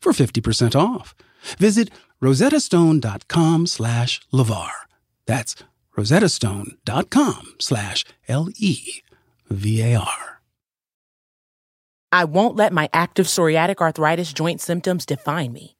for 50% off. Visit rosettastone.com slash LeVar. That's rosettastone.com slash L-E-V-A-R. I won't let my active psoriatic arthritis joint symptoms define me.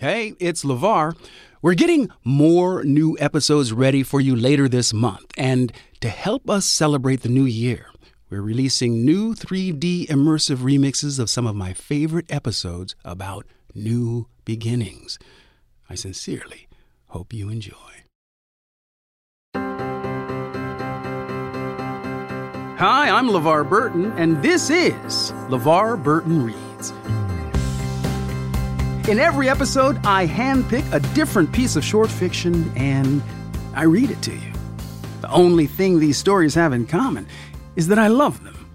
Hey, it's LeVar. We're getting more new episodes ready for you later this month. And to help us celebrate the new year, we're releasing new 3D immersive remixes of some of my favorite episodes about new beginnings. I sincerely hope you enjoy. Hi, I'm LeVar Burton, and this is LeVar Burton Reads. In every episode, I handpick a different piece of short fiction and I read it to you. The only thing these stories have in common is that I love them.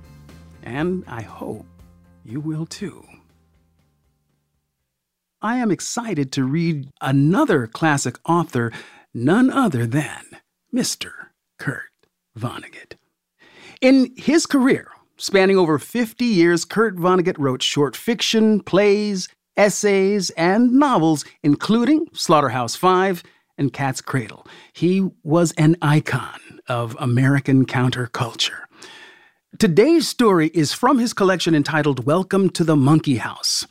And I hope you will too. I am excited to read another classic author, none other than Mr. Kurt Vonnegut. In his career, spanning over 50 years, Kurt Vonnegut wrote short fiction, plays, essays, and novels, including Slaughterhouse Five and Cat's Cradle. He was an icon of American counterculture. Today's story is from his collection entitled Welcome to the Monkey House.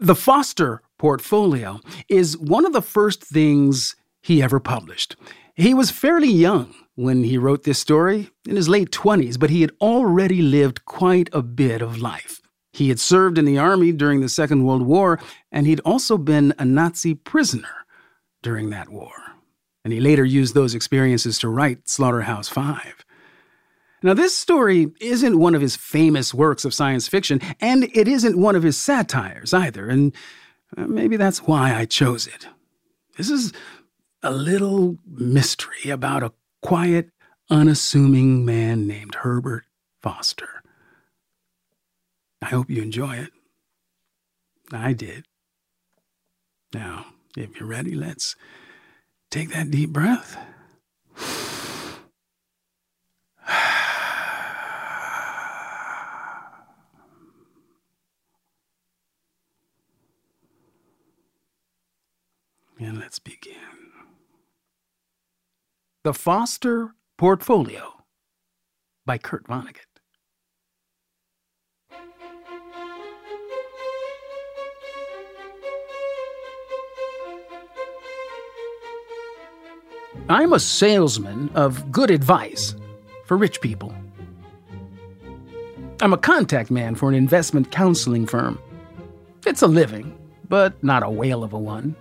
The Foster portfolio is one of the first things he ever published. He was fairly young when he wrote this story, in his late 20s, but he had already lived quite a bit of life. He had served in the army during the Second World War, and he'd also been a Nazi prisoner during that war. And he later used those experiences to write Slaughterhouse Five. Now, this story isn't one of his famous works of science fiction, and it isn't one of his satires either, and uh, maybe that's why I chose it. This is a little mystery about a quiet, unassuming man named Herbert Foster. I hope you enjoy it. I did. Now, if you're ready, let's take that deep breath. And let's begin. The Foster Portfolio by Kurt Vonnegut. I'm a salesman of good advice for rich people. I'm a contact man for an investment counseling firm. It's a living, but not a whale of a one.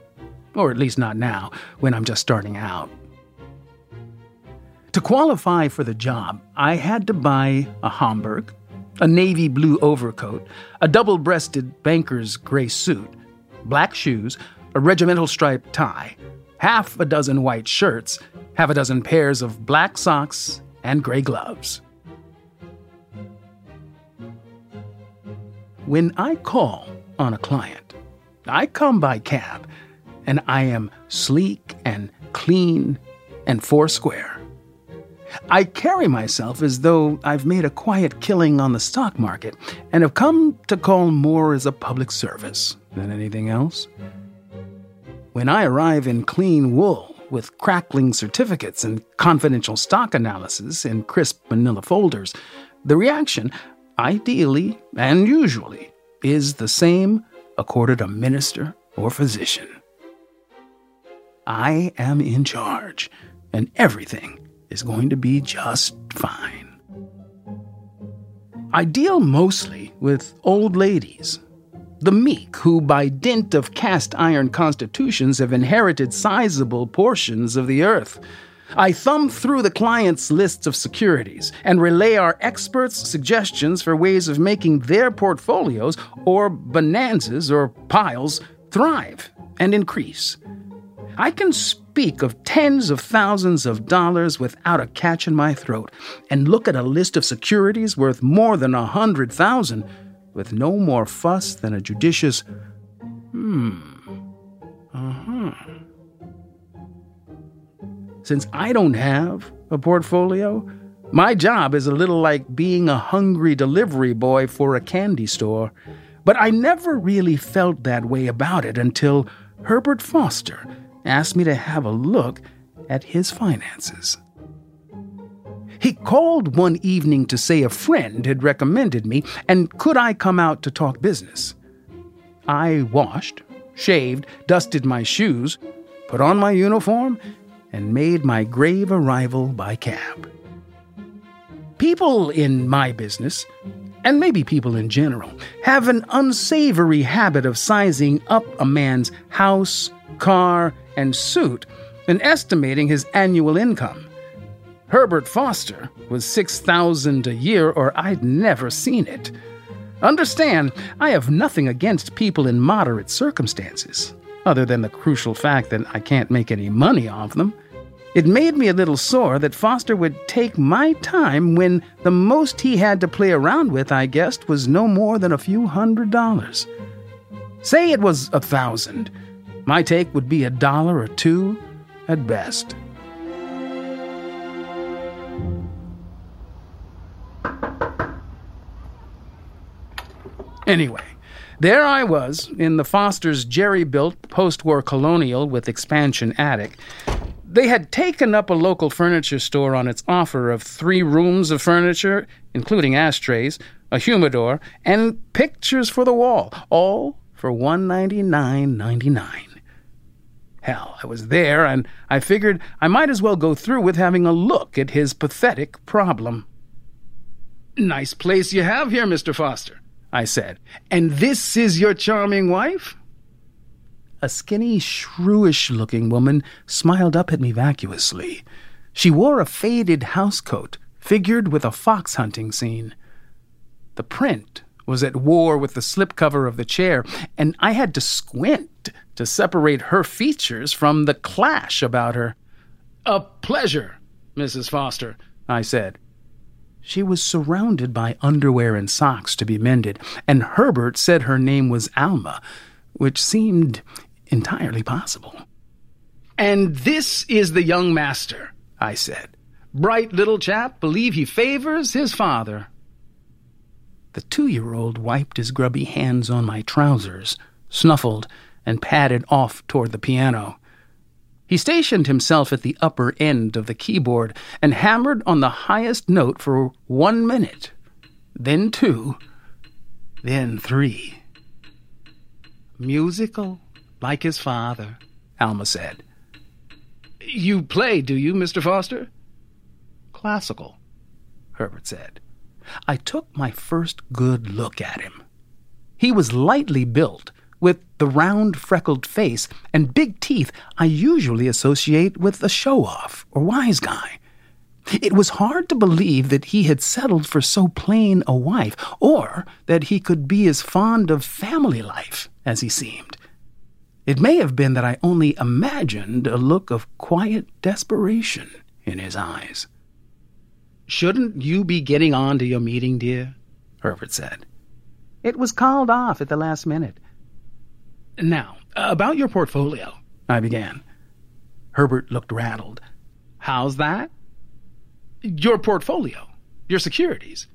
Or at least not now, when I'm just starting out. To qualify for the job, I had to buy a Homburg, a navy blue overcoat, a double breasted banker's gray suit, black shoes, a regimental striped tie, half a dozen white shirts, half a dozen pairs of black socks, and gray gloves. When I call on a client, I come by cab, and I am sleek and clean and foursquare. I carry myself as though I've made a quiet killing on the stock market and have come to call more as a public service than anything else. When I arrive in clean wool, with crackling certificates and confidential stock analysis in crisp manila folders, the reaction, ideally and usually, is the same accorded a minister or physician. I am in charge, and everything is going to be just fine. I deal mostly with old ladies, the meek who, by dint of cast iron constitutions, have inherited sizable portions of the earth. I thumb through the client's lists of securities and relay our experts' suggestions for ways of making their portfolios, or bonanzas or piles, thrive and increase. I can speak of tens of thousands of dollars without a catch in my throat, and look at a list of securities worth more than a hundred thousand with no more fuss than a judicious, hmm, uh huh. Since I don't have a portfolio, my job is a little like being a hungry delivery boy for a candy store. But I never really felt that way about it until Herbert Foster asked me to have a look at his finances. He called one evening to say a friend had recommended me and could I come out to talk business. I washed, shaved, dusted my shoes, put on my uniform, and made my grave arrival by cab. People in my business, and maybe people in general, have an unsavory habit of sizing up a man's house, car, and suit and estimating his annual income. Herbert Foster was 6000 a year or I'd never seen it. Understand, I have nothing against people in moderate circumstances, other than the crucial fact that I can't make any money off them. It made me a little sore that Foster would take my time when the most he had to play around with, I guessed, was no more than a few hundred dollars. Say it was a thousand. My take would be a dollar or two at best. Anyway, there I was in the Foster's jerry built post war colonial with expansion attic. They had taken up a local furniture store on its offer of three rooms of furniture, including ashtrays, a humidor, and pictures for the wall, all for one ninety nine ninety nine. Hell, I was there, and I figured I might as well go through with having a look at his pathetic problem. Nice place you have here, Mr. Foster, I said. And this is your charming wife? A skinny, shrewish looking woman smiled up at me vacuously. She wore a faded housecoat, figured with a fox hunting scene. The print was at war with the slipcover of the chair, and I had to squint to separate her features from the clash about her. A pleasure, Mrs. Foster, I said. She was surrounded by underwear and socks to be mended, and Herbert said her name was Alma, which seemed entirely possible. And this is the young master, I said. Bright little chap, believe he favors his father. The two year old wiped his grubby hands on my trousers, snuffled, and padded off toward the piano. He stationed himself at the upper end of the keyboard and hammered on the highest note for one minute, then two, then three. Musical, like his father, Alma said. You play, do you, Mr. Foster? Classical, Herbert said. I took my first good look at him. He was lightly built, with the round, freckled face and big teeth I usually associate with a show off or wise guy. It was hard to believe that he had settled for so plain a wife, or that he could be as fond of family life as he seemed. It may have been that I only imagined a look of quiet desperation in his eyes. Shouldn't you be getting on to your meeting, dear? Herbert said. It was called off at the last minute. Now, about your portfolio, I began. Herbert looked rattled. How's that? Your portfolio, your securities.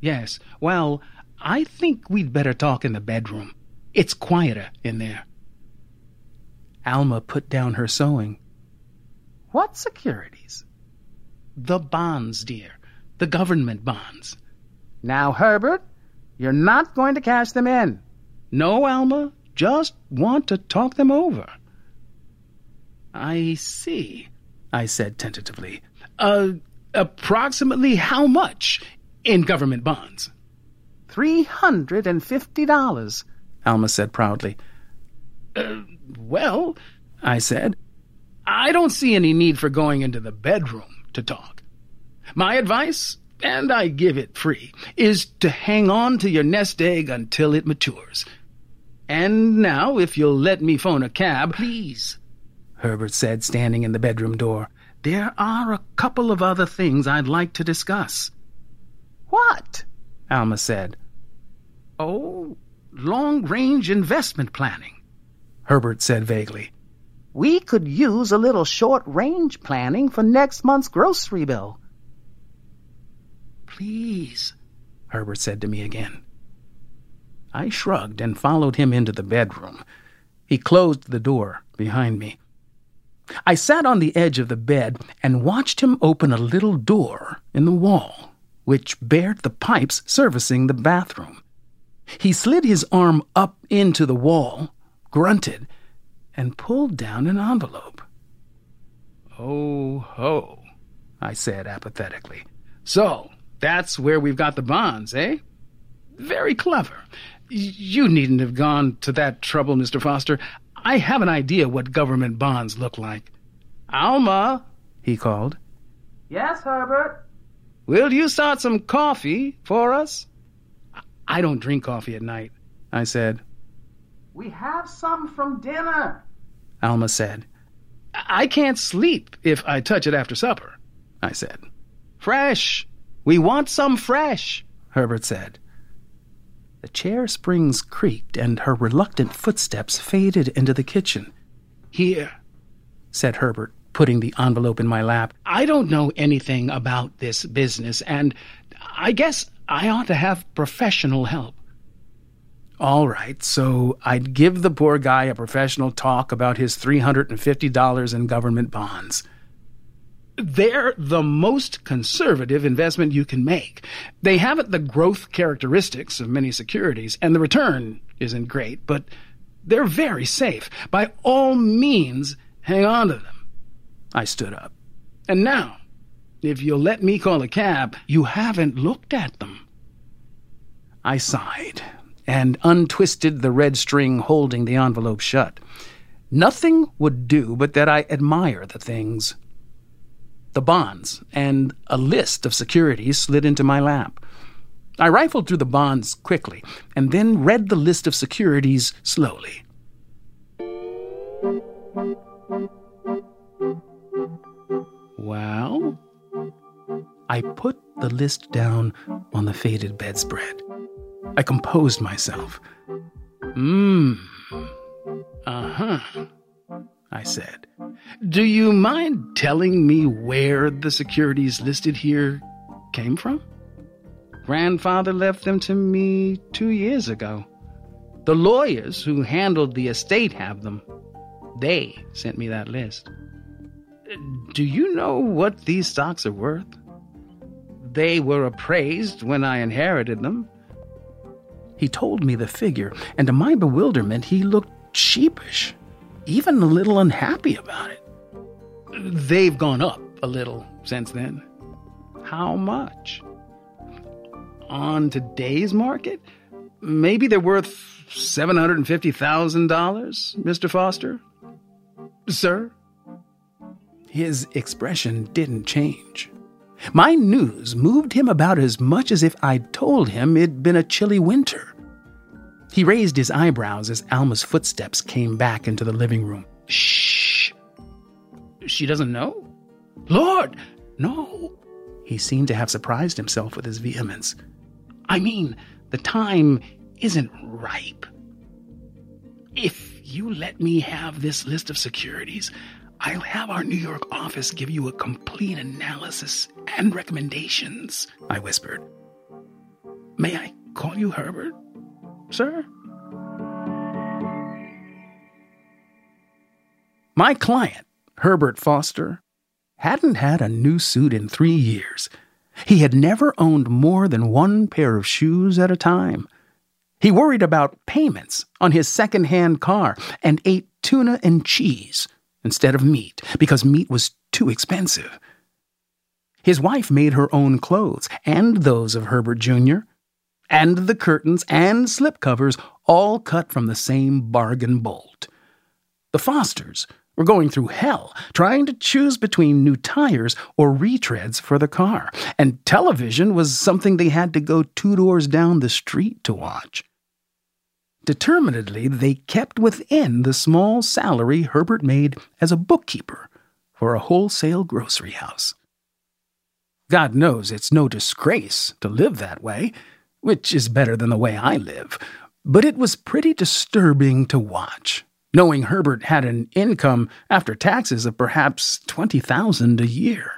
Yes, well, I think we'd better talk in the bedroom. It's quieter in there. Alma put down her sewing. What securities? The bonds, dear. The government bonds. Now, Herbert, you're not going to cash them in. No, Alma, just want to talk them over. I see, I said tentatively. Uh, approximately how much in government bonds? Three hundred and fifty dollars, Alma said proudly. Uh, well, I said, I don't see any need for going into the bedroom to talk. My advice, and I give it free, is to hang on to your nest egg until it matures. And now, if you'll let me phone a cab, please, Herbert said, standing in the bedroom door, there are a couple of other things I'd like to discuss. What? Alma said. Oh, long range investment planning, Herbert said vaguely. We could use a little short range planning for next month's grocery bill. Please, Herbert said to me again. I shrugged and followed him into the bedroom. He closed the door behind me. I sat on the edge of the bed and watched him open a little door in the wall, which bared the pipes servicing the bathroom. He slid his arm up into the wall, grunted, and pulled down an envelope. Oh ho, I said apathetically. So, that's where we've got the bonds, eh? Very clever. You needn't have gone to that trouble, Mr. Foster. I have an idea what government bonds look like. Alma, he called. Yes, Herbert. Will you start some coffee for us? I don't drink coffee at night, I said. We have some from dinner, Alma said. I can't sleep if I touch it after supper, I said. Fresh. We want some fresh, Herbert said. The chair springs creaked, and her reluctant footsteps faded into the kitchen. Here, said Herbert, putting the envelope in my lap. I don't know anything about this business, and I guess I ought to have professional help. All right, so I'd give the poor guy a professional talk about his $350 in government bonds. They're the most conservative investment you can make. They haven't the growth characteristics of many securities, and the return isn't great, but they're very safe. By all means, hang on to them. I stood up. And now, if you'll let me call a cab, you haven't looked at them. I sighed and untwisted the red string holding the envelope shut. Nothing would do but that I admire the things the bonds, and a list of securities slid into my lap. I rifled through the bonds quickly and then read the list of securities slowly. Well, I put the list down on the faded bedspread. I composed myself. Mmm. Uh huh. I said. Do you mind telling me where the securities listed here came from? Grandfather left them to me two years ago. The lawyers who handled the estate have them. They sent me that list. Do you know what these stocks are worth? They were appraised when I inherited them. He told me the figure, and to my bewilderment, he looked sheepish even a little unhappy about it. They've gone up a little since then. How much? On today's market, maybe they're worth $750,000, Mr. Foster? Sir? His expression didn't change. My news moved him about as much as if I'd told him it'd been a chilly winter. He raised his eyebrows as Alma's footsteps came back into the living room. Shh! She doesn't know? Lord, no! He seemed to have surprised himself with his vehemence. I mean, the time isn't ripe. If you let me have this list of securities, I'll have our New York office give you a complete analysis and recommendations, I whispered. May I call you Herbert, sir? My client, Herbert Foster, hadn't had a new suit in three years. He had never owned more than one pair of shoes at a time. He worried about payments on his second-hand car and ate tuna and cheese instead of meat because meat was too expensive. His wife made her own clothes and those of Herbert Jr., and the curtains and slipcovers all cut from the same bargain bolt. The Fosters were going through hell trying to choose between new tires or retreads for the car, and television was something they had to go two doors down the street to watch. Determinedly, they kept within the small salary Herbert made as a bookkeeper for a wholesale grocery house. God knows it's no disgrace to live that way, which is better than the way I live, but it was pretty disturbing to watch, knowing Herbert had an income after taxes of perhaps 20000 a year.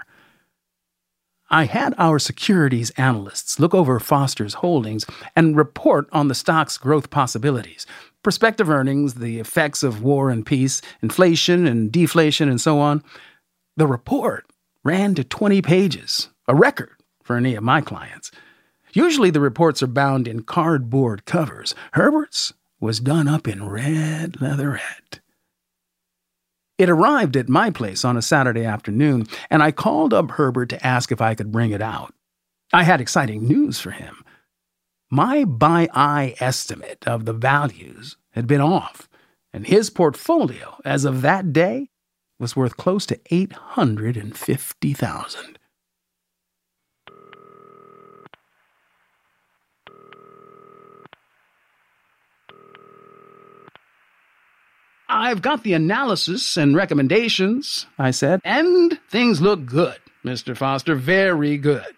I had our securities analysts look over Foster's holdings and report on the stock's growth possibilities, prospective earnings, the effects of war and peace, inflation and deflation, and so on. The report ran to 20 pages, a record for any of my clients. Usually the reports are bound in cardboard covers. Herbert's was done up in red leatherette. It arrived at my place on a Saturday afternoon, and I called up Herbert to ask if I could bring it out. I had exciting news for him. My by eye estimate of the values had been off, and his portfolio, as of that day, was worth close to 850,000. I've got the analysis and recommendations, I said, and things look good, Mr. Foster, very good.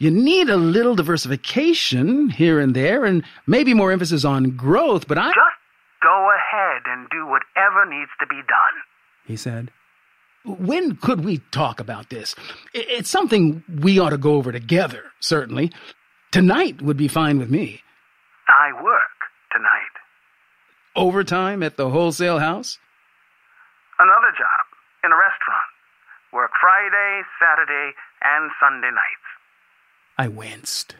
You need a little diversification here and there, and maybe more emphasis on growth, but I. Just go ahead and do whatever needs to be done, he said. When could we talk about this? It's something we ought to go over together, certainly. Tonight would be fine with me. I work tonight. Overtime at the wholesale house? Another job in a restaurant. Work Friday, Saturday, and Sunday nights. I winced.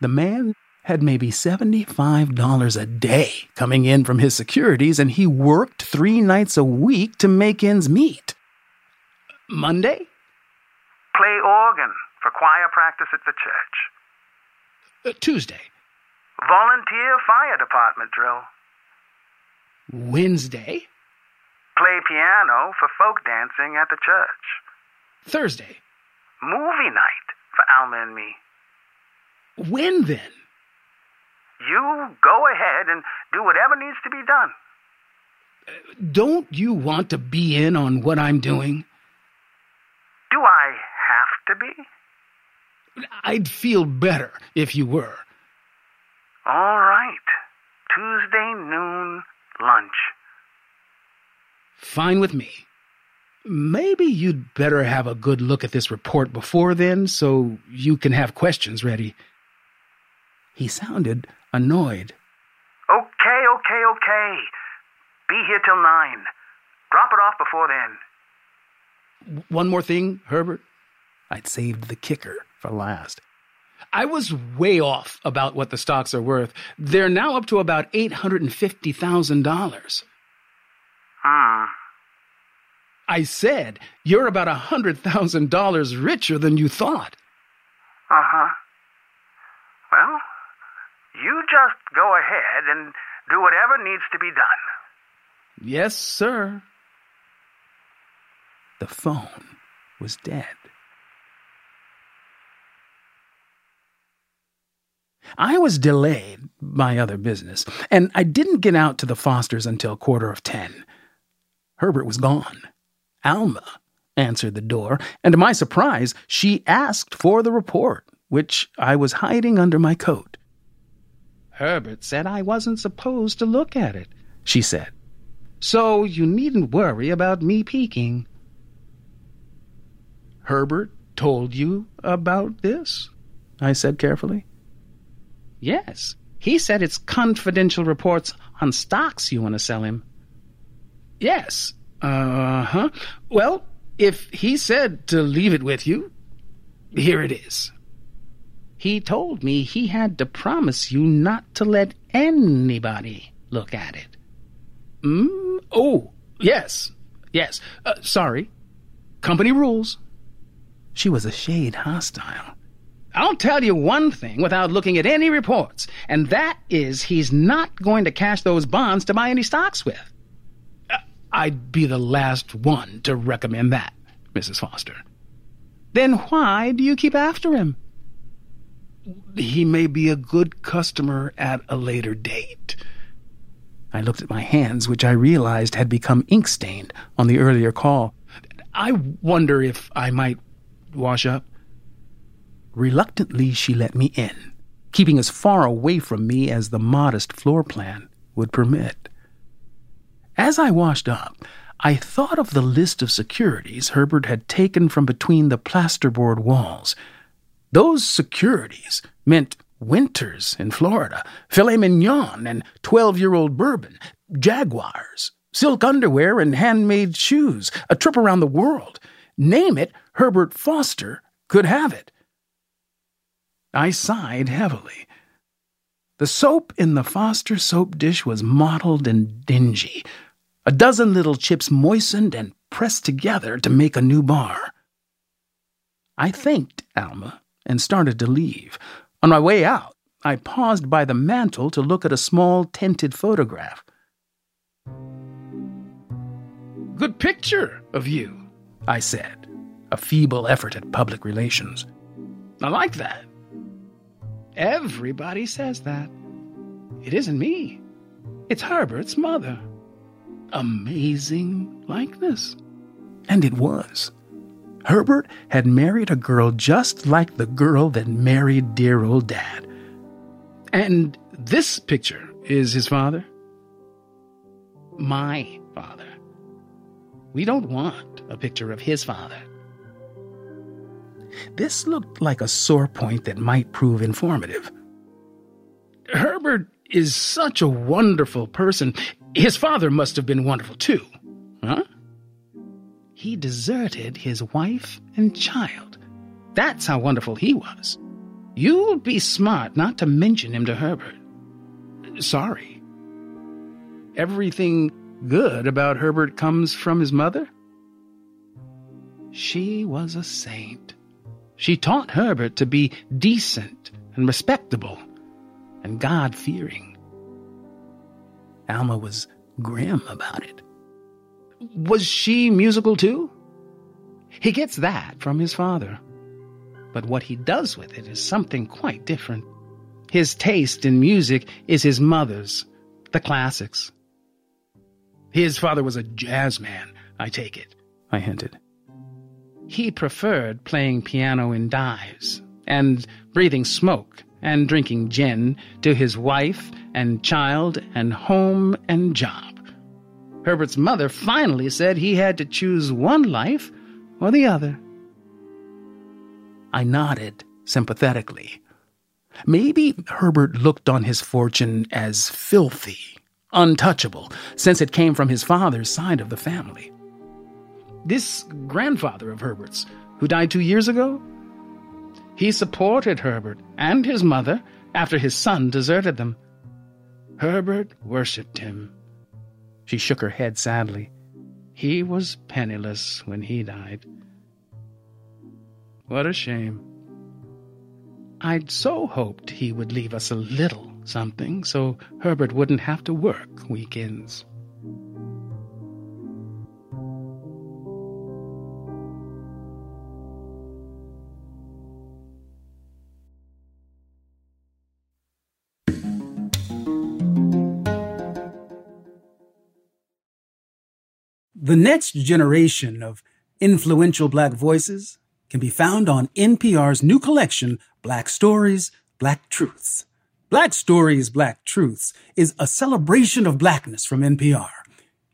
The man had maybe $75 a day coming in from his securities, and he worked three nights a week to make ends meet. Monday? Play organ for choir practice at the church. Uh, Tuesday? Volunteer fire department drill. Wednesday? Play piano for folk dancing at the church. Thursday? Movie night for Alma and me. When then? You go ahead and do whatever needs to be done. Don't you want to be in on what I'm doing? Do I have to be? I'd feel better if you were. All right. Tuesday noon, lunch. Fine with me. Maybe you'd better have a good look at this report before then so you can have questions ready. He sounded annoyed. Okay, okay, okay. Be here till nine. Drop it off before then. One more thing, Herbert. I'd saved the kicker for last. I was way off about what the stocks are worth. They're now up to about $850,000. Ah. I said, you're about a $100,000 richer than you thought. Uh huh. Well, you just go ahead and do whatever needs to be done. Yes, sir. The phone was dead. I was delayed by other business, and I didn't get out to the Fosters until quarter of ten. Herbert was gone. Alma answered the door, and to my surprise, she asked for the report, which I was hiding under my coat. Herbert said I wasn't supposed to look at it, she said, so you needn't worry about me peeking. Herbert told you about this? I said carefully. Yes. He said it's confidential reports on stocks you want to sell him. Yes. Uh huh. Well, if he said to leave it with you, here it is. He told me he had to promise you not to let anybody look at it. Mm? Oh, yes. Yes. Uh, sorry. Company rules. She was a shade hostile. I'll tell you one thing without looking at any reports, and that is he's not going to cash those bonds to buy any stocks with. Uh, I'd be the last one to recommend that, Mrs. Foster. Then why do you keep after him? He may be a good customer at a later date. I looked at my hands, which I realized had become ink stained on the earlier call. I wonder if I might wash up. Reluctantly, she let me in, keeping as far away from me as the modest floor plan would permit. As I washed up, I thought of the list of securities Herbert had taken from between the plasterboard walls. Those securities meant winters in Florida, filet mignon and 12 year old bourbon, jaguars, silk underwear and handmade shoes, a trip around the world. Name it, Herbert Foster could have it. I sighed heavily. The soap in the Foster soap dish was mottled and dingy, a dozen little chips moistened and pressed together to make a new bar. I thanked Alma and started to leave. On my way out, I paused by the mantel to look at a small tinted photograph. Good picture of you, I said, a feeble effort at public relations. I like that. Everybody says that. It isn't me. It's Herbert's mother. Amazing likeness. And it was. Herbert had married a girl just like the girl that married dear old dad. And this picture is his father? My father. We don't want a picture of his father. This looked like a sore point that might prove informative. Herbert is such a wonderful person. His father must have been wonderful too, huh? He deserted his wife and child. That's how wonderful he was. You'd be smart not to mention him to Herbert. Sorry. Everything good about Herbert comes from his mother? She was a saint. She taught Herbert to be decent and respectable and God fearing. Alma was grim about it. Was she musical too? He gets that from his father. But what he does with it is something quite different. His taste in music is his mother's, the classics. His father was a jazz man, I take it, I hinted. He preferred playing piano in dives and breathing smoke and drinking gin to his wife and child and home and job. Herbert's mother finally said he had to choose one life or the other. I nodded sympathetically. Maybe Herbert looked on his fortune as filthy, untouchable, since it came from his father's side of the family. This grandfather of Herbert's, who died two years ago, he supported Herbert and his mother after his son deserted them. Herbert worshipped him. She shook her head sadly. He was penniless when he died. What a shame. I'd so hoped he would leave us a little something so Herbert wouldn't have to work weekends. The next generation of influential Black voices can be found on NPR's new collection, Black Stories, Black Truths. Black Stories, Black Truths is a celebration of Blackness from NPR.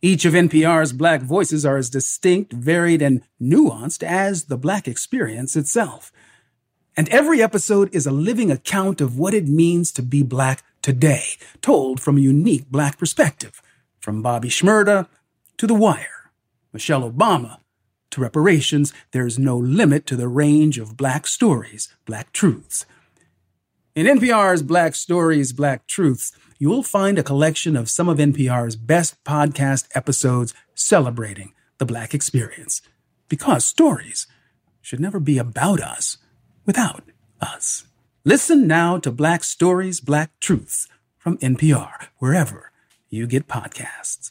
Each of NPR's Black voices are as distinct, varied, and nuanced as the Black experience itself. And every episode is a living account of what it means to be Black today, told from a unique Black perspective. From Bobby Shmurda to The Wire, Michelle Obama to reparations, there's no limit to the range of Black stories, Black truths. In NPR's Black Stories, Black Truths, you'll find a collection of some of NPR's best podcast episodes celebrating the Black experience. Because stories should never be about us without us. Listen now to Black Stories, Black Truths from NPR, wherever you get podcasts.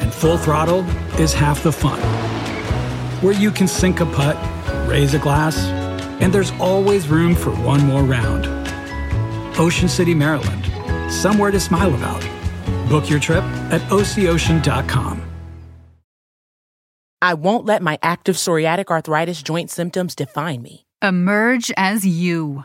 and full throttle is half the fun, where you can sink a putt, raise a glass, and there's always room for one more round. Ocean City, Maryland, somewhere to smile about. Book your trip at OCOcean.com. I won't let my active psoriatic arthritis joint symptoms define me. Emerge as you.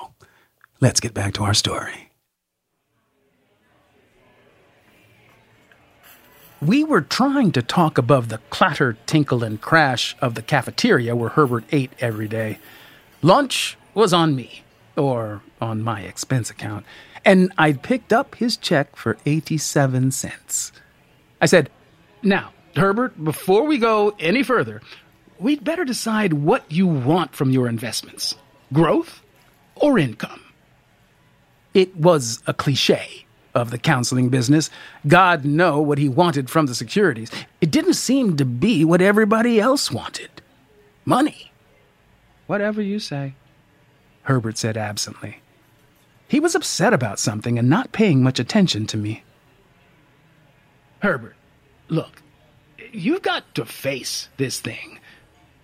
let's get back to our story. We were trying to talk above the clatter, tinkle, and crash of the cafeteria where Herbert ate every day. Lunch was on me, or on my expense account, and I'd picked up his check for 87 cents. I said, Now, Herbert, before we go any further, we'd better decide what you want from your investments growth or income. It was a cliche of the counseling business. God know what he wanted from the securities. It didn't seem to be what everybody else wanted. Money. Whatever you say, Herbert said absently. He was upset about something and not paying much attention to me. Herbert, look, you've got to face this thing.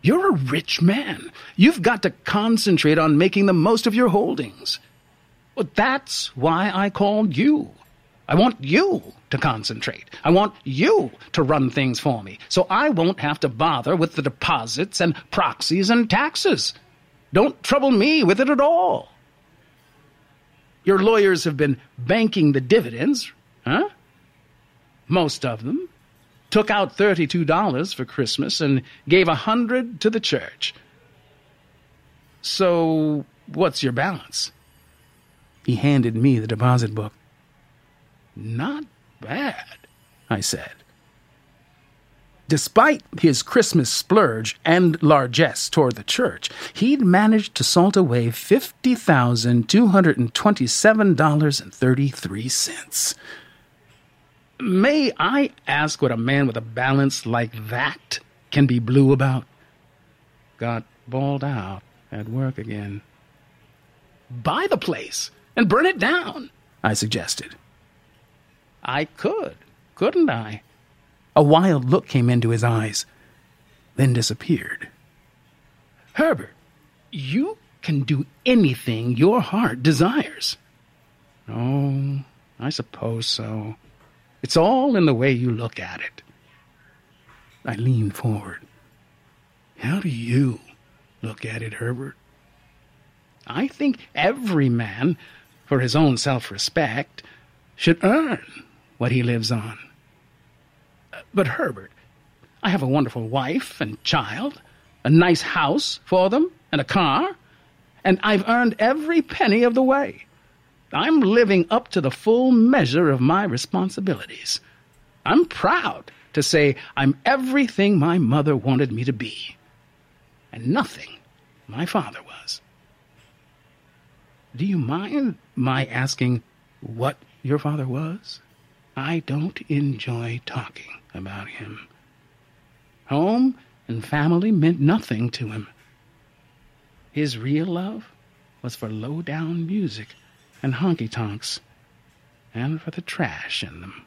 You're a rich man. You've got to concentrate on making the most of your holdings. Well, that's why I called you. I want you to concentrate. I want you to run things for me, so I won't have to bother with the deposits and proxies and taxes. Don't trouble me with it at all. Your lawyers have been banking the dividends, huh? Most of them. Took out $32 for Christmas and gave a hundred to the church. So, what's your balance? He handed me the deposit book. Not bad, I said. Despite his Christmas splurge and largesse toward the church, he'd managed to salt away $50,227.33. May I ask what a man with a balance like that can be blue about? Got bawled out at work again. Buy the place and burn it down, I suggested. I could, couldn't I? A wild look came into his eyes, then disappeared. Herbert, you can do anything your heart desires. Oh, I suppose so. It's all in the way you look at it. I leaned forward. How do you look at it, Herbert? I think every man, for his own self respect, should earn what he lives on. But, Herbert, I have a wonderful wife and child, a nice house for them, and a car, and I've earned every penny of the way. I'm living up to the full measure of my responsibilities. I'm proud to say I'm everything my mother wanted me to be, and nothing my father was. Do you mind my asking what your father was? I don't enjoy talking about him. Home and family meant nothing to him. His real love was for low down music and honky tonks, and for the trash in them.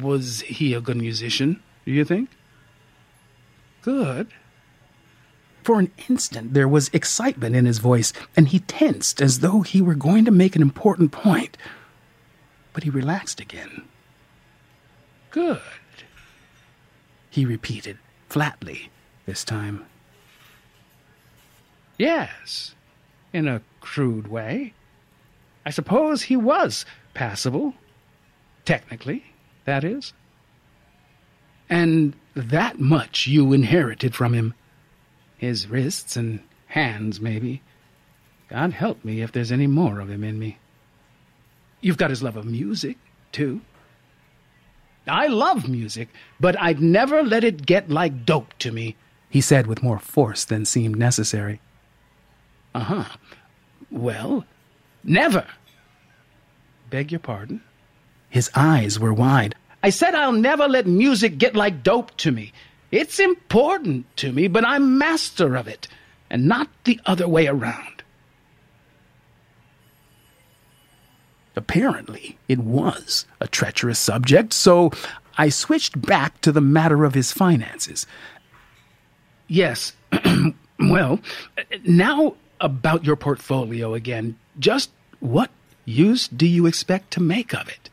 Was he a good musician, do you think? Good. For an instant, there was excitement in his voice, and he tensed as though he were going to make an important point. But he relaxed again. Good, he repeated, flatly, this time. Yes, in a crude way. I suppose he was passable. Technically, that is. And that much you inherited from him. His wrists and hands, maybe. God help me if there's any more of him in me. You've got his love of music, too. I love music, but I'd never let it get like dope to me, he said with more force than seemed necessary. Uh huh. Well, never. Beg your pardon? His eyes were wide. I said I'll never let music get like dope to me. It's important to me, but I'm master of it, and not the other way around. Apparently, it was a treacherous subject, so I switched back to the matter of his finances. Yes, well, now about your portfolio again. Just what use do you expect to make of it?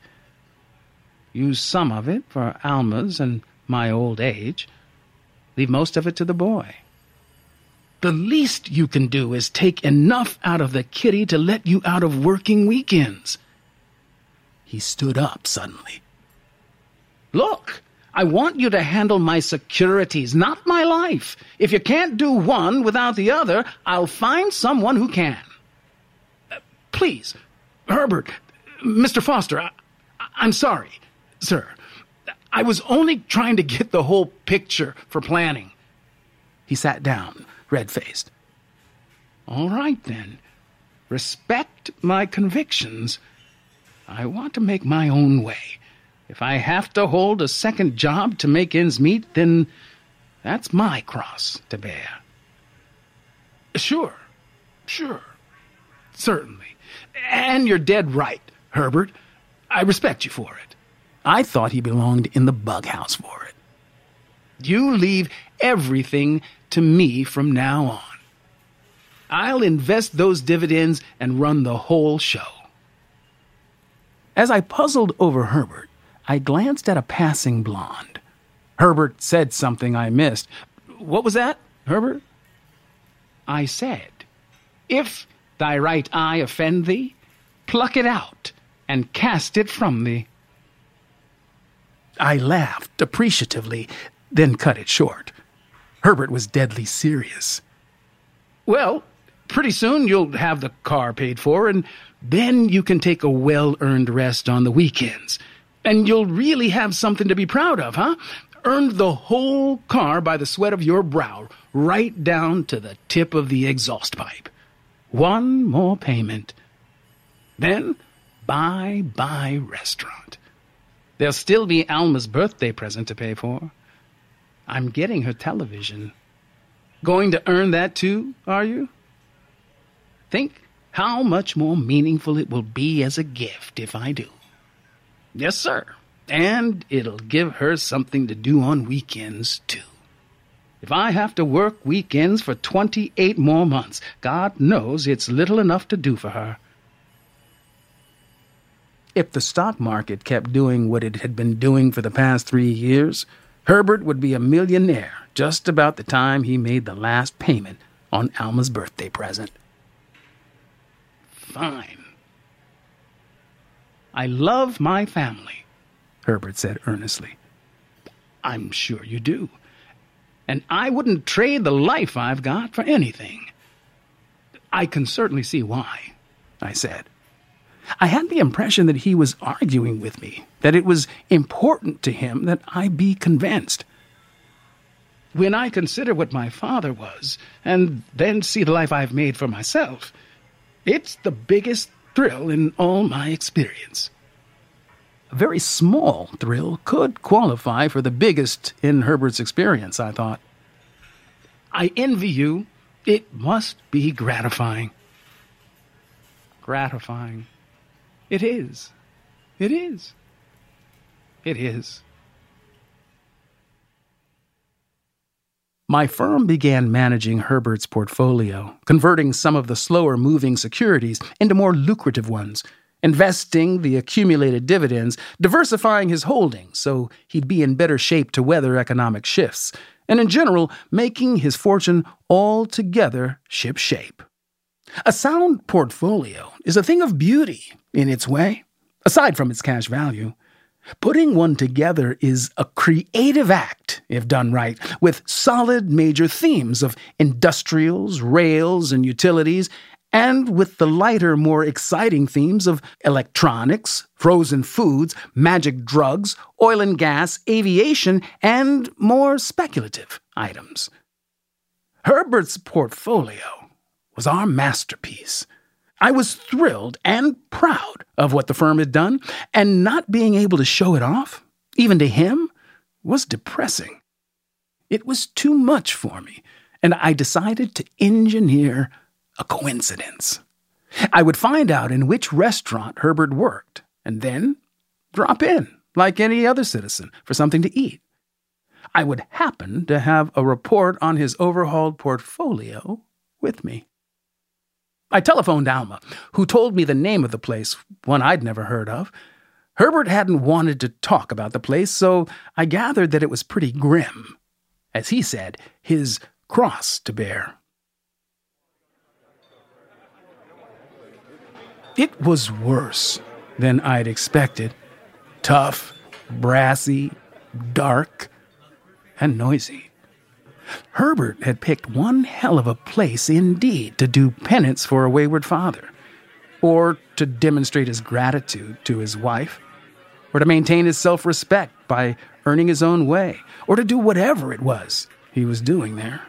Use some of it for Alma's and my old age. Leave most of it to the boy. The least you can do is take enough out of the kitty to let you out of working weekends. He stood up suddenly. Look, I want you to handle my securities, not my life. If you can't do one without the other, I'll find someone who can. Uh, please, Herbert, Mr. Foster, I, I'm sorry, sir. I was only trying to get the whole picture for planning. He sat down, red faced. All right, then. Respect my convictions. I want to make my own way. If I have to hold a second job to make ends meet, then that's my cross to bear. Sure, sure, certainly. And you're dead right, Herbert. I respect you for it. I thought he belonged in the bug house for it. You leave everything to me from now on. I'll invest those dividends and run the whole show. As I puzzled over Herbert, I glanced at a passing blonde. Herbert said something I missed. What was that, Herbert? I said, If thy right eye offend thee, pluck it out and cast it from thee. I laughed appreciatively, then cut it short. Herbert was deadly serious. Well, pretty soon you'll have the car paid for, and then you can take a well earned rest on the weekends. And you'll really have something to be proud of, huh? Earned the whole car by the sweat of your brow, right down to the tip of the exhaust pipe. One more payment. Then, bye bye restaurant. There'll still be Alma's birthday present to pay for. I'm getting her television. Going to earn that too, are you? Think how much more meaningful it will be as a gift if I do. Yes, sir. And it'll give her something to do on weekends, too. If I have to work weekends for 28 more months, God knows it's little enough to do for her. If the stock market kept doing what it had been doing for the past three years, Herbert would be a millionaire just about the time he made the last payment on Alma's birthday present. Fine. I love my family, Herbert said earnestly. I'm sure you do. And I wouldn't trade the life I've got for anything. I can certainly see why, I said. I had the impression that he was arguing with me, that it was important to him that I be convinced. When I consider what my father was, and then see the life I've made for myself, it's the biggest thrill in all my experience. A very small thrill could qualify for the biggest in Herbert's experience, I thought. I envy you. It must be gratifying. Gratifying. It is. It is. It is. My firm began managing Herbert's portfolio, converting some of the slower moving securities into more lucrative ones, investing the accumulated dividends, diversifying his holdings so he'd be in better shape to weather economic shifts, and in general, making his fortune altogether shipshape. A sound portfolio is a thing of beauty in its way, aside from its cash value. Putting one together is a creative act, if done right, with solid major themes of industrials, rails, and utilities, and with the lighter, more exciting themes of electronics, frozen foods, magic drugs, oil and gas, aviation, and more speculative items. Herbert's portfolio was our masterpiece. I was thrilled and proud of what the firm had done, and not being able to show it off, even to him, was depressing. It was too much for me, and I decided to engineer a coincidence. I would find out in which restaurant Herbert worked, and then drop in, like any other citizen, for something to eat. I would happen to have a report on his overhauled portfolio with me. I telephoned Alma, who told me the name of the place, one I'd never heard of. Herbert hadn't wanted to talk about the place, so I gathered that it was pretty grim. As he said, his cross to bear. It was worse than I'd expected. Tough, brassy, dark, and noisy. Herbert had picked one hell of a place indeed to do penance for a wayward father, or to demonstrate his gratitude to his wife, or to maintain his self respect by earning his own way, or to do whatever it was he was doing there.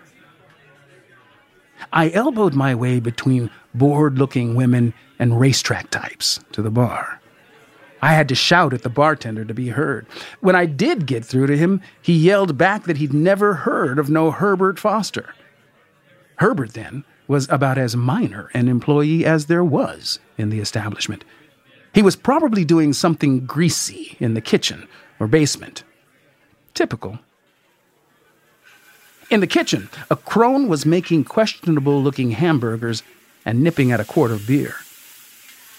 I elbowed my way between bored looking women and racetrack types to the bar. I had to shout at the bartender to be heard. When I did get through to him, he yelled back that he'd never heard of no Herbert Foster. Herbert, then, was about as minor an employee as there was in the establishment. He was probably doing something greasy in the kitchen or basement. Typical. In the kitchen, a crone was making questionable looking hamburgers and nipping at a quart of beer.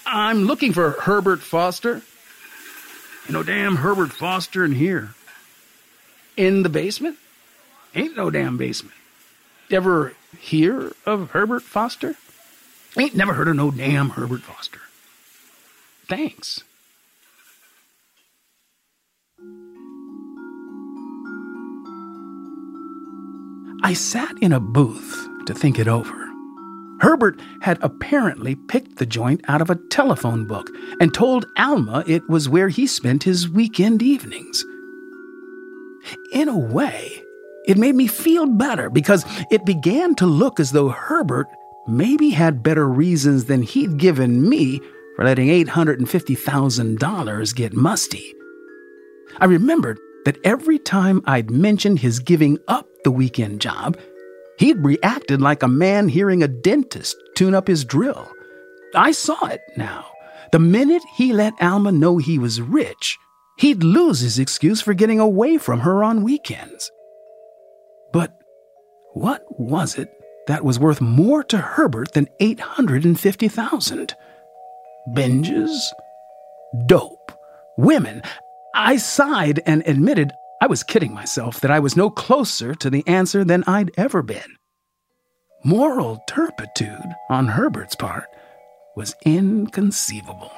I'm looking for Herbert Foster. You no damn Herbert Foster in here. In the basement? Ain't no damn basement. Ever hear of Herbert Foster? Ain't never heard of no damn Herbert Foster. Thanks. I sat in a booth to think it over. Herbert had apparently picked the joint out of a telephone book and told Alma it was where he spent his weekend evenings. In a way, it made me feel better because it began to look as though Herbert maybe had better reasons than he'd given me for letting $850,000 get musty. I remembered that every time I'd mentioned his giving up the weekend job, he'd reacted like a man hearing a dentist tune up his drill. I saw it now. The minute he let Alma know he was rich, he'd lose his excuse for getting away from her on weekends. But what was it that was worth more to Herbert than 850,000? Binges? Dope? Women? I sighed and admitted I was kidding myself that I was no closer to the answer than I'd ever been. Moral turpitude on Herbert's part was inconceivable.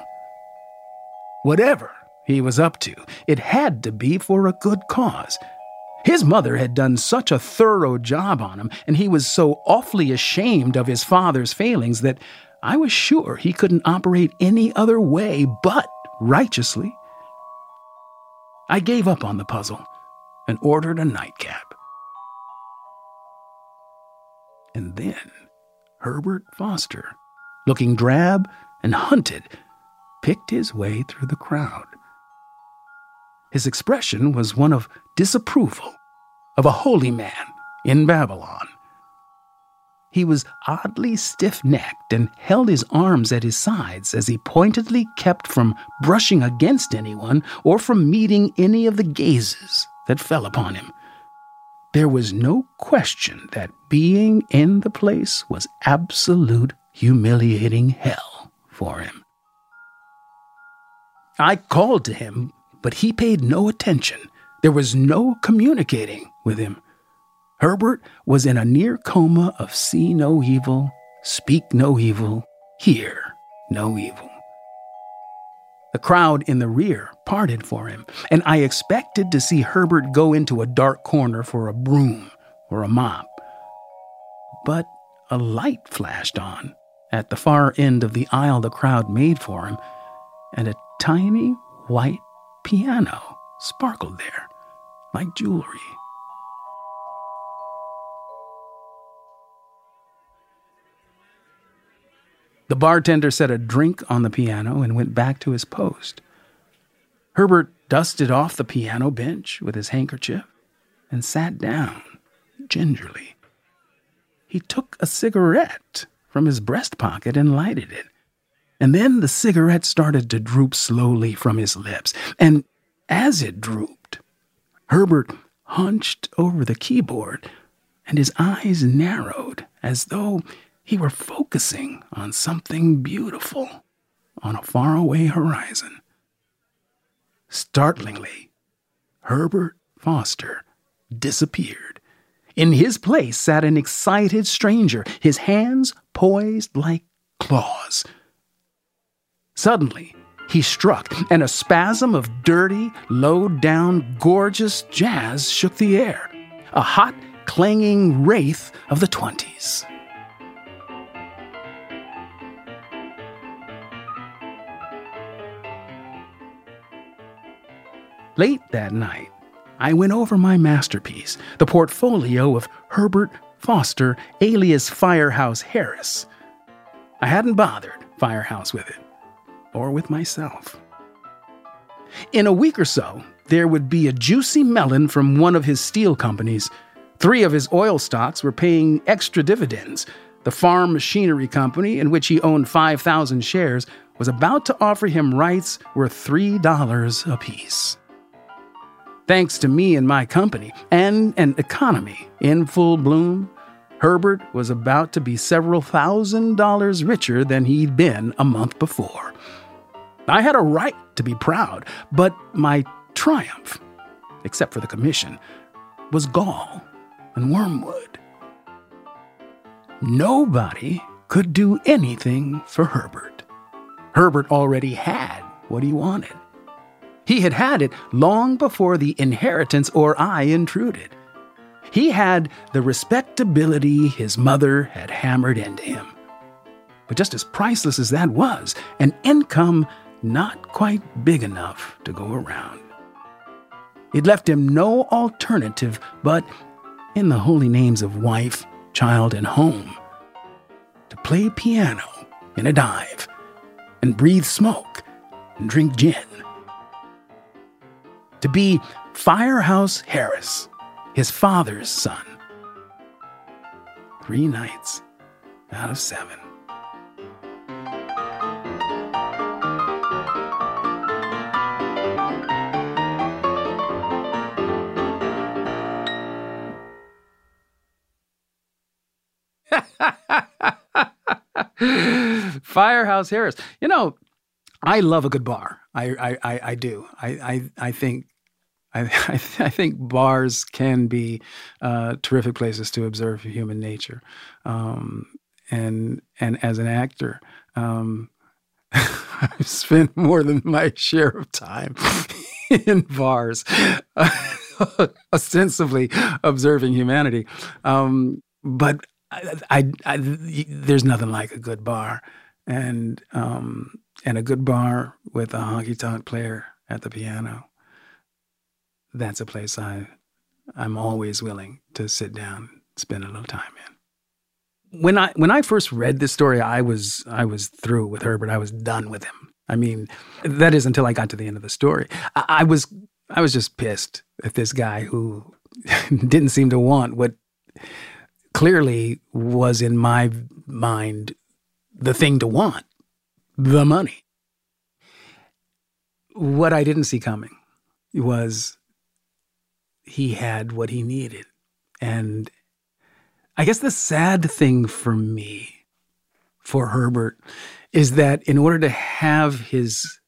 Whatever he was up to, it had to be for a good cause. His mother had done such a thorough job on him, and he was so awfully ashamed of his father's failings that I was sure he couldn't operate any other way but righteously. I gave up on the puzzle and ordered a nightcap. And then Herbert Foster looking drab and hunted, picked his way through the crowd. His expression was one of disapproval of a holy man in Babylon. He was oddly stiff necked and held his arms at his sides as he pointedly kept from brushing against anyone or from meeting any of the gazes that fell upon him. There was no question that being in the place was absolute humiliating hell for him. I called to him, but he paid no attention. There was no communicating with him. Herbert was in a near coma of see no evil, speak no evil, hear no evil. The crowd in the rear parted for him, and I expected to see Herbert go into a dark corner for a broom or a mop. But a light flashed on, at the far end of the aisle the crowd made for him, and a tiny white piano sparkled there like jewelry. The bartender set a drink on the piano and went back to his post. Herbert dusted off the piano bench with his handkerchief and sat down gingerly. He took a cigarette from his breast pocket and lighted it. And then the cigarette started to droop slowly from his lips. And as it drooped, Herbert hunched over the keyboard and his eyes narrowed as though he were focusing on something beautiful on a faraway horizon. Startlingly, Herbert Foster disappeared in his place sat an excited stranger, his hands poised like claws. Suddenly, he struck, and a spasm of dirty, low down, gorgeous jazz shook the air. A hot, clanging wraith of the twenties. Late that night, I went over my masterpiece, the portfolio of Herbert Foster, alias Firehouse Harris. I hadn't bothered Firehouse with it, or with myself. In a week or so, there would be a juicy melon from one of his steel companies. Three of his oil stocks were paying extra dividends. The farm machinery company, in which he owned 5,000 shares, was about to offer him rights worth $3 apiece. Thanks to me and my company, and an economy in full bloom, Herbert was about to be several thousand dollars richer than he'd been a month before. I had a right to be proud, but my triumph, except for the commission, was gall and wormwood. Nobody could do anything for Herbert. Herbert already had what he wanted. He had had it long before the inheritance or I intruded. He had the respectability his mother had hammered into him. But just as priceless as that was, an income not quite big enough to go around. It left him no alternative but, in the holy names of wife, child, and home, to play piano in a dive and breathe smoke and drink gin. To be Firehouse Harris, his father's son. Three nights out of seven. Firehouse Harris. You know, I love a good bar. I I, I, do. I, I I think I I, think bars can be uh, terrific places to observe human nature, um, and and as an actor, um, I've spent more than my share of time in bars, ostensibly observing humanity. Um, but I, I, I, there's nothing like a good bar, and um, and a good bar with a honky tonk player at the piano. That's a place I, I'm always willing to sit down, spend a little time in. When I when I first read this story, I was I was through with Herbert. I was done with him. I mean, that is until I got to the end of the story. I, I was I was just pissed at this guy who didn't seem to want what clearly was in my mind the thing to want the money. What I didn't see coming was he had what he needed. And I guess the sad thing for me, for Herbert, is that in order to have his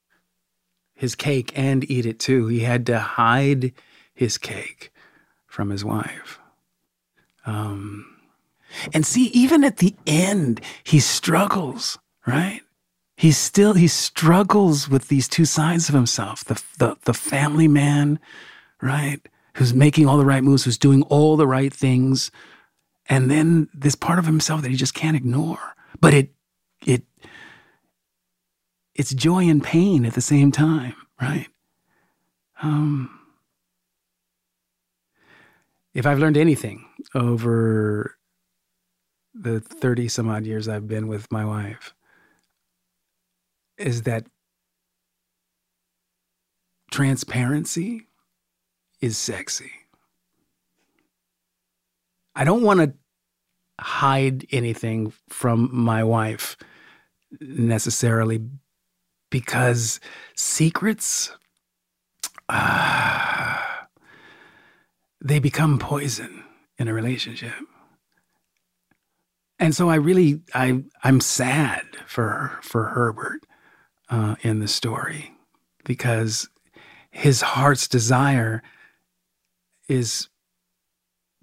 his cake and eat it too, he had to hide his cake from his wife. Um, and see, even at the end, he struggles, right? He's still, he struggles with these two sides of himself the, the, the family man, right? Who's making all the right moves, who's doing all the right things. And then this part of himself that he just can't ignore. But it, it, it's joy and pain at the same time, right? Um, if I've learned anything over the 30 some odd years I've been with my wife is that transparency is sexy. I don't want to hide anything from my wife necessarily because secrets uh, they become poison in a relationship and so I really I I'm sad for for Herbert uh, in the story because his heart's desire is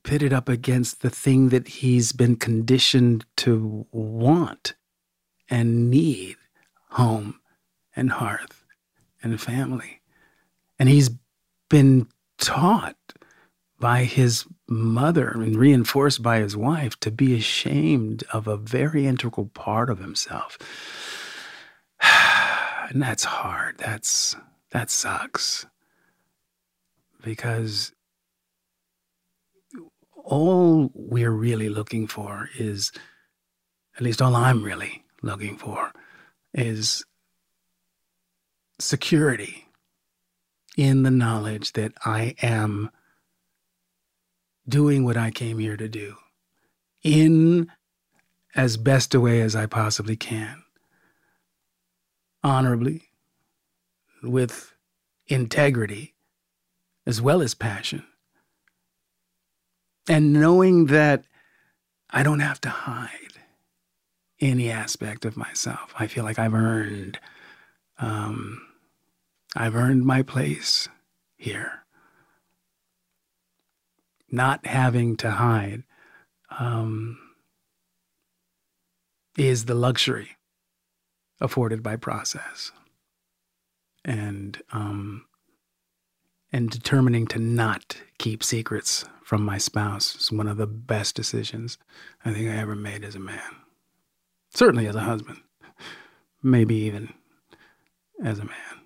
pitted up against the thing that he's been conditioned to want and need home and hearth and family. And he's been taught by his mother and reinforced by his wife to be ashamed of a very integral part of himself. And that's hard. That's that sucks. Because all we're really looking for is at least all I'm really looking for is security in the knowledge that I am doing what I came here to do in as best a way as I possibly can, honorably, with integrity, as well as passion. And knowing that I don't have to hide any aspect of myself. I feel like I've earned, um, I've earned my place here not having to hide um, is the luxury afforded by process and um, and determining to not keep secrets from my spouse is one of the best decisions I think I ever made as a man. Certainly as a husband, maybe even as a man.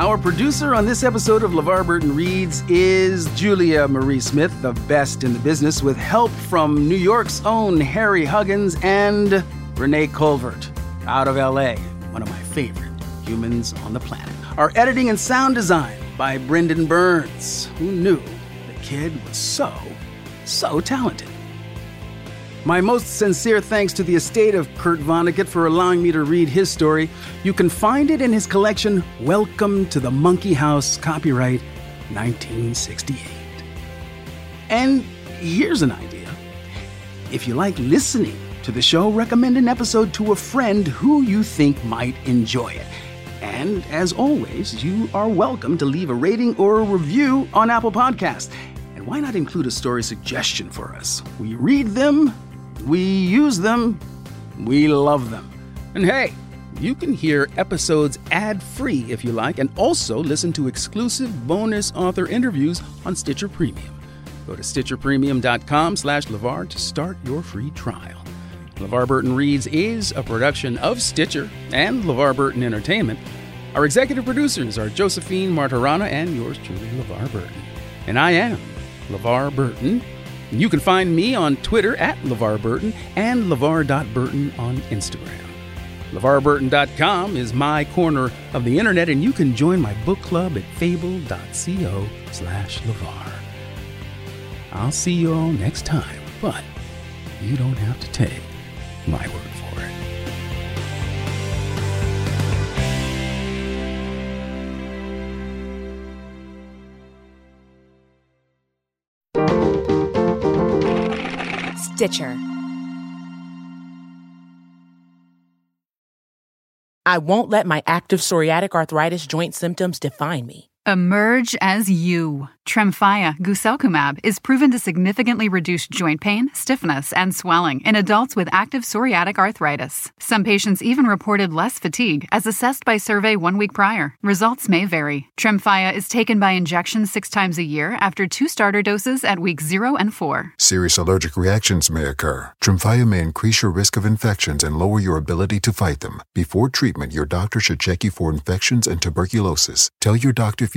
Our producer on this episode of LeVar Burton Reads is Julia Marie Smith, the best in the business, with help from New York's own Harry Huggins and Renee Colvert out of LA, one of my favorite humans on the planet. Our editing and sound design by Brendan Burns. Who knew the kid was so, so talented? My most sincere thanks to the estate of Kurt Vonnegut for allowing me to read his story. You can find it in his collection, Welcome to the Monkey House, copyright 1968. And here's an idea. If you like listening to the show, recommend an episode to a friend who you think might enjoy it. And as always, you are welcome to leave a rating or a review on Apple Podcasts. And why not include a story suggestion for us? We read them, we use them, we love them. And hey, you can hear episodes ad free if you like, and also listen to exclusive bonus author interviews on Stitcher Premium. Go to stitcherpremium.com slash LeVar to start your free trial. LeVar Burton Reads is a production of Stitcher and LeVar Burton Entertainment. Our executive producers are Josephine Martirana and yours truly, LeVar Burton. And I am LeVar Burton. You can find me on Twitter at LeVar Burton and LeVar.Burton on Instagram. LeVarBurton.com is my corner of the internet, and you can join my book club at fable.co slash LeVar. I'll see you all next time, but you don't have to take my word Stitcher. I won't let my active psoriatic arthritis joint symptoms define me. Emerge as you. Tremfya guselkumab is proven to significantly reduce joint pain, stiffness, and swelling in adults with active psoriatic arthritis. Some patients even reported less fatigue as assessed by survey one week prior. Results may vary. Tremfya is taken by injection six times a year after two starter doses at week 0 and 4. Serious allergic reactions may occur. Tremfya may increase your risk of infections and lower your ability to fight them. Before treatment, your doctor should check you for infections and tuberculosis. Tell your doctor if